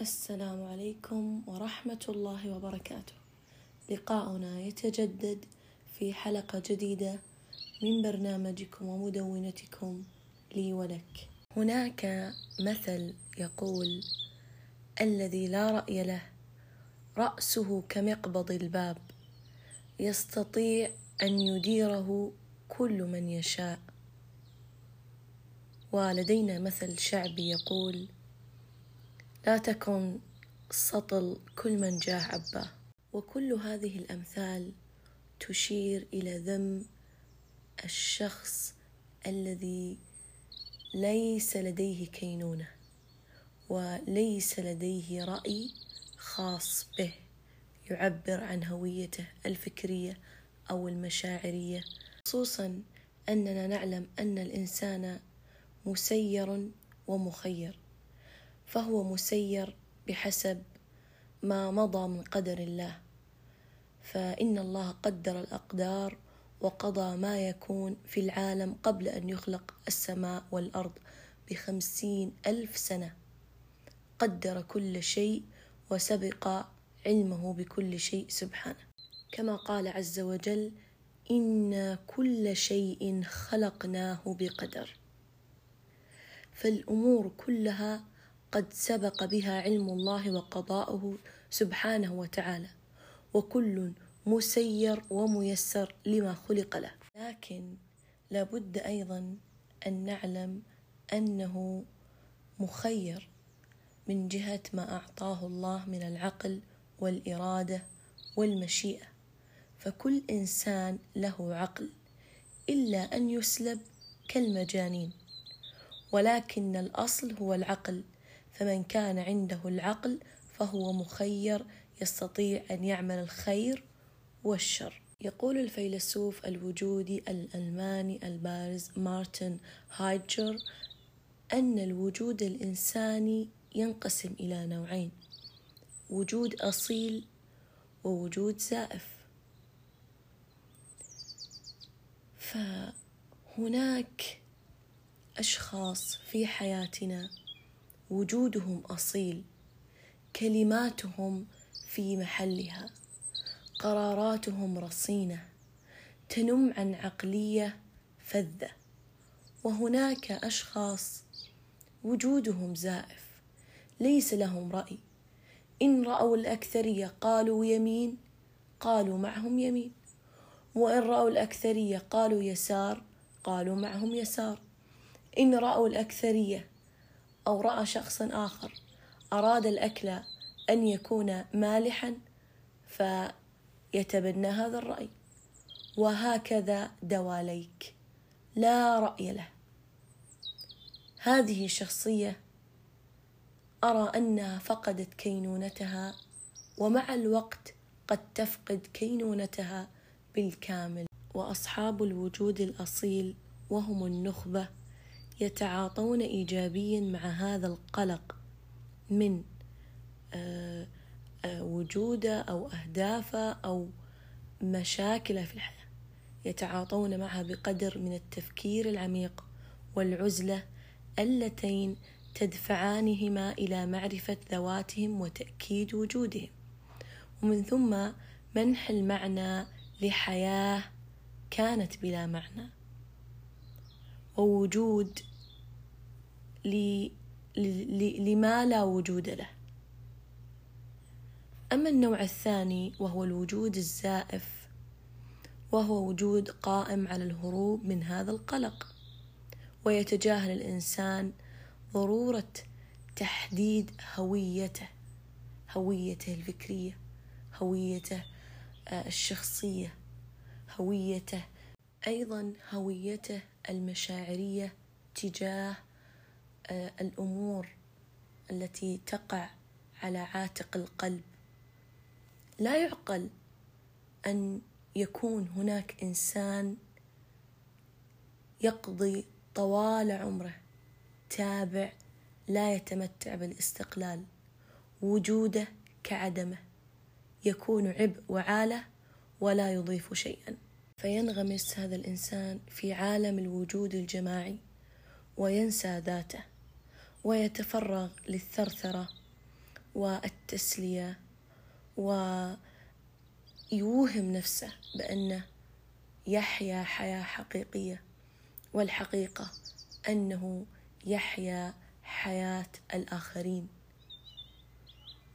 السلام عليكم ورحمة الله وبركاته. لقاؤنا يتجدد في حلقة جديدة من برنامجكم ومدونتكم لي ولك. هناك مثل يقول: الذي لا رأي له رأسه كمقبض الباب، يستطيع أن يديره كل من يشاء. ولدينا مثل شعبي يقول: لا تكن سطل كل من جاه عباه وكل هذه الأمثال تشير إلى ذم الشخص الذي ليس لديه كينونة وليس لديه رأي خاص به يعبر عن هويته الفكرية أو المشاعرية. خصوصا أننا نعلم أن الإنسان مسير ومخير. فهو مسير بحسب ما مضى من قدر الله. فإن الله قدر الأقدار وقضى ما يكون في العالم قبل أن يخلق السماء والأرض بخمسين ألف سنة. قدر كل شيء وسبق علمه بكل شيء سبحانه. كما قال عز وجل إنا كل شيء خلقناه بقدر. فالأمور كلها قد سبق بها علم الله وقضاؤه سبحانه وتعالى وكل مسير وميسر لما خلق له. لكن لابد أيضا أن نعلم أنه مخير من جهة ما أعطاه الله من العقل والإرادة والمشيئة. فكل إنسان له عقل إلا أن يسلب كالمجانين ولكن الأصل هو العقل فمن كان عنده العقل فهو مخير يستطيع أن يعمل الخير والشر. يقول الفيلسوف الوجودي الألماني البارز مارتن هايدجر أن الوجود الإنساني ينقسم إلى نوعين وجود أصيل ووجود زائف. فهناك أشخاص في حياتنا وجودهم أصيل كلماتهم في محلها قراراتهم رصينة تنم عن عقلية فذة. وهناك أشخاص وجودهم زائف ليس لهم رأي. إن رأوا الأكثرية قالوا يمين قالوا معهم يمين. وإن رأوا الأكثرية قالوا يسار قالوا معهم يسار. إن رأوا الأكثرية أو رأى شخص آخر أراد الأكل أن يكون مالحا فيتبنى هذا الرأي. وهكذا دواليك. لا رأي له. هذه الشخصية أرى أنها فقدت كينونتها ومع الوقت قد تفقد كينونتها بالكامل. وأصحاب الوجود الأصيل وهم النخبة. يتعاطون ايجابيا مع هذا القلق من آه، آه، وجوده أو أهدافه أو مشاكله في الحياة. يتعاطون معها بقدر من التفكير العميق والعزلة اللتين تدفعانهما إلى معرفة ذواتهم وتأكيد وجودهم. ومن ثم منح المعنى لحياة كانت بلا معنى. ووجود لما لا وجود له. أما النوع الثاني وهو الوجود الزائف وهو وجود قائم على الهروب من هذا القلق. ويتجاهل الإنسان ضرورة تحديد هويته هويته الفكرية هويته آه، الشخصية هويته أيضا هويته المشاعرية تجاه آه، الأمور التي تقع على عاتق القلب. لا يعقل أن يكون هناك إنسان يقضي طوال عمره تابع لا يتمتع بالاستقلال. وجوده كعدمه. يكون عبء وعالة ولا يضيف شيئا. فينغمس هذا الإنسان في عالم الوجود الجماعي وينسى ذاته ويتفرغ للثرثرة والتسلية ويوهم نفسه بأنه يحيا حياة حقيقية والحقيقة أنه يحيا حياة الآخرين.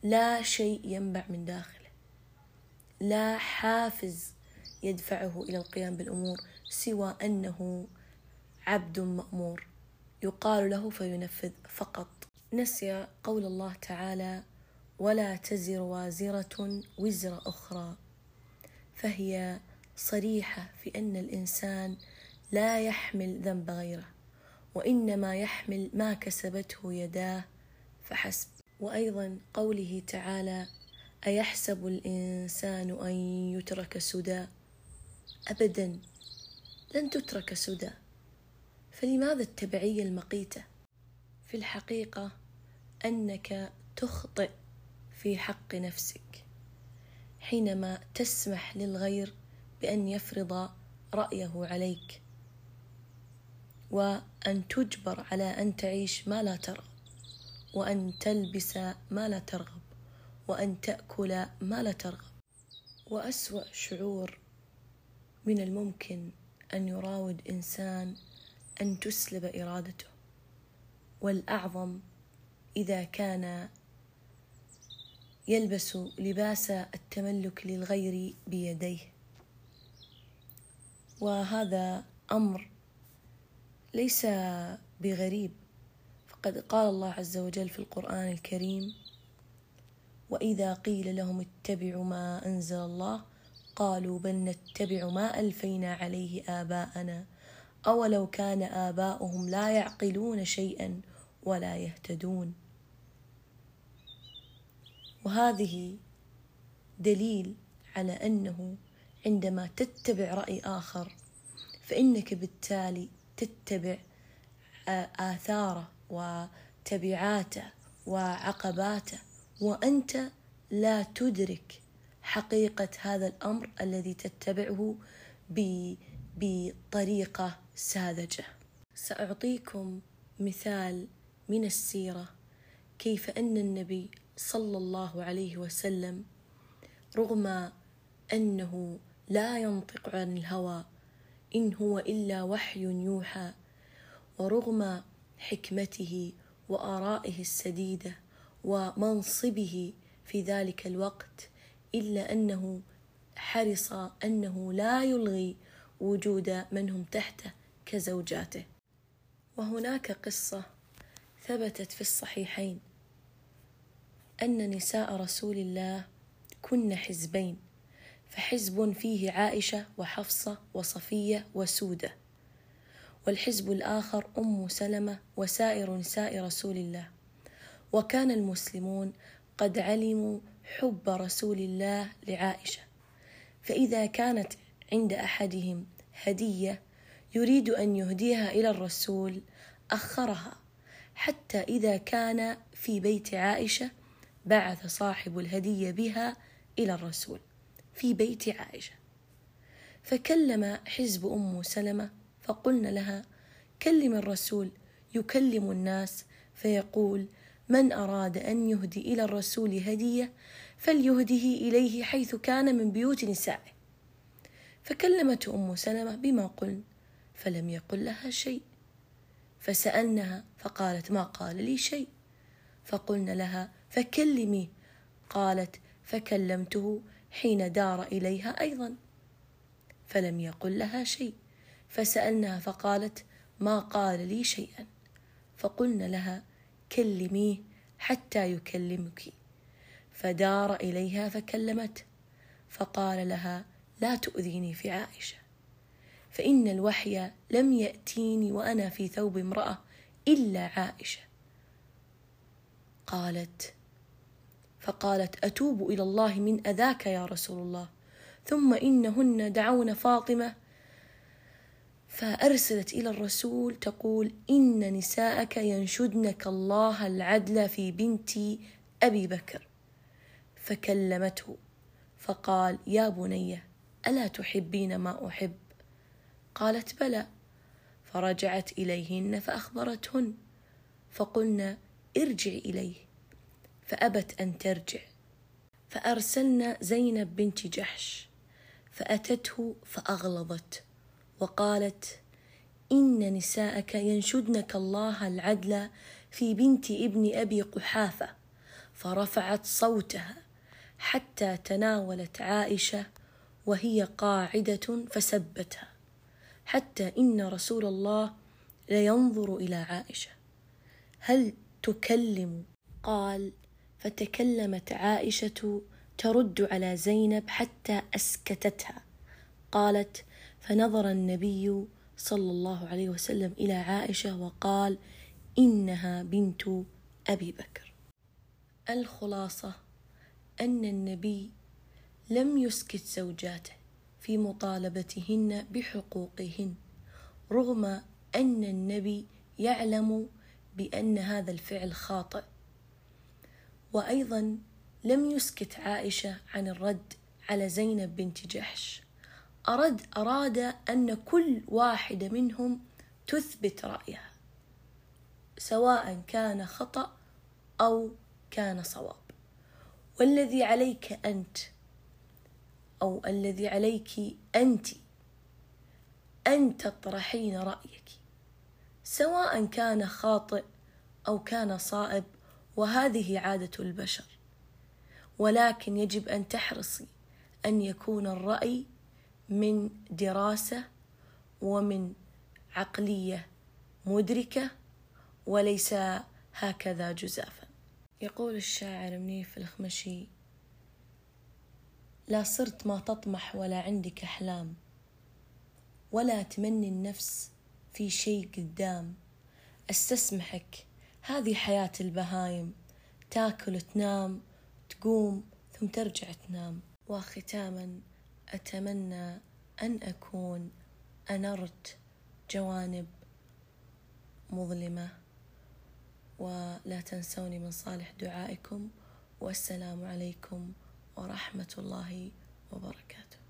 لا شيء ينبع من داخله. لا حافز يدفعه إلى القيام بالأمور سوى أنه عبد مأمور. يقال له فينفذ فقط. نسي قول الله تعالى ولا تزر وازرة وزر أخرى فهي صريحة في أن الإنسان لا يحمل ذنب غيره وإنما يحمل ما كسبته يداه فحسب. وأيضا قوله تعالى أيحسب الإنسان أن يترك سدى أبدا لن تترك سدى. فلماذا التبعية المقيتة؟ في الحقيقة أنك تخطئ في حق نفسك حينما تسمح للغير بأن يفرض رأيه عليك وأن تجبر على أن تعيش ما لا ترغب وأن تلبس ما لا ترغب وأن تأكل ما لا ترغب. وأسوأ شعور من الممكن أن يراود إنسان أن تسلب إرادته والأعظم إذا كان يلبس لباس التملك للغير بيديه. وهذا أمر ليس بغريب. فقد قال الله عز وجل في القرآن الكريم وإذا قيل لهم اتبعوا ما أنزل الله قالوا بل نتبع ما ألفينا عليه آباءنا. أولو كان آباؤهم لا يعقلون شيئا ولا يهتدون. وهذه دليل على أنه عندما تتبع رأي آخر فإنك بالتالي تتبع اثاره وتبعاته وعقباته وأنت لا تدرك حقيقة هذا الأمر الذي تتبعه بطريقة ساذجة. سأعطيكم مثال من السيرة كيف أن النبي صلى الله عليه وسلم رغم أنه لا ينطق عن الهوى إن هو إلا وحي يوحى ورغم حكمته وآرائه السديدة ومنصبه في ذلك الوقت إلا أنه حرص أنه لا يلغي وجود من هم تحته كزوجاته. وهناك قصة ثبتت في الصحيحين أن نساء رسول الله كن حزبين فحزب فيه عائشة وحفصة وصفية وسودة والحزب الآخر أم سلمة وسائر نساء رسول الله. وكان المسلمون قد علموا حب رسول الله لعائشة. فإذا كانت عند أحدهم هدية يريد أن يهديها إلى الرسول أخرها. حتى إذا كان في بيت عائشة بعث صاحب الهدية بها إلى الرسول في بيت عائشة. فكلم حزب أم سلمة فقلنا لها كلم الرسول يكلم الناس فيقول من أراد أن يهدي إلى الرسول هدية فليهده إليه حيث كان من بيوت نسائه. فكلمت أم سلمة بما قلن فلم يقل لها شيء. فسألناها فقالت ما قال لي شيء. فقلنا لها فكلمي قالت فكلمته حين دار إليها أيضا. فلم يقل لها شيء. فسألناها فقالت ما قال لي شيئا. فقلنا لها كلميه حتى يكلمك. فدار إليها فكلمته فقال لها لا تؤذيني في عائشة فإن الوحي لم يأتيني وأنا في ثوب امرأة إلا عائشة. قالت فقالت أتوب إلى الله من أذاك يا رسول الله ثم إنهن دعون فاطمة فأرسلت إلى الرسول تقول إن نساءك ينشدنك الله العدل في بنت أبي بكر. فكلمته فقال يا بنيه ألا تحبين ما أحب؟ قالت بلى. فرجعت إليهن فأخبرتهن فقلن ارجع إليه. فأبت أن ترجع. فأرسلنا زينب بنت جحش فأتته فأغلظت. وقالت إن نساءك ينشدنك الله العدل في بنت ابن أبي قحافة. فرفعت صوتها حتى تناولت عائشة وهي قاعدة فسبتها حتى إن رسول الله لينظر إلى عائشة. هل تكلم؟ قال فتكلمت عائشة ترد على زينب حتى أسكتتها. قالت فنظر النبي صلى الله عليه وسلم إلى عائشة وقال إنها بنت أبي بكر. الخلاصة أن النبي لم يسكت زوجاته في مطالبتهن بحقوقهن رغم أن النبي يعلم بأن هذا الفعل خاطئ. وأيضا لم يسكت عائشة عن الرد على زينب بنت جحش. أرد أراد أن كل واحدة منهم تثبت رأيها سواء كان خطأ أو كان صواب. والذي عليك أنت أو الذي عليك أنت أن تطرحين رأيك سواء كان خاطئ أو كان صائب وهذه عادة البشر. ولكن يجب أن تحرصي أن يكون الرأي من دراسة ومن عقلية مدركة وليس هكذا جزافا. يقول الشاعر منيف الخمشي لا صرت ما تطمح ولا عندك أحلام ولا تمني النفس في شيء قدام. أستسمحك هذه حياة البهايم تاكل وتنام تقوم ثم ترجع تنام. وختاما أتمنى أن أكون أنرت جوانب مظلمة. ولا تنسوني من صالح دعائكم. والسلام عليكم ورحمة الله وبركاته.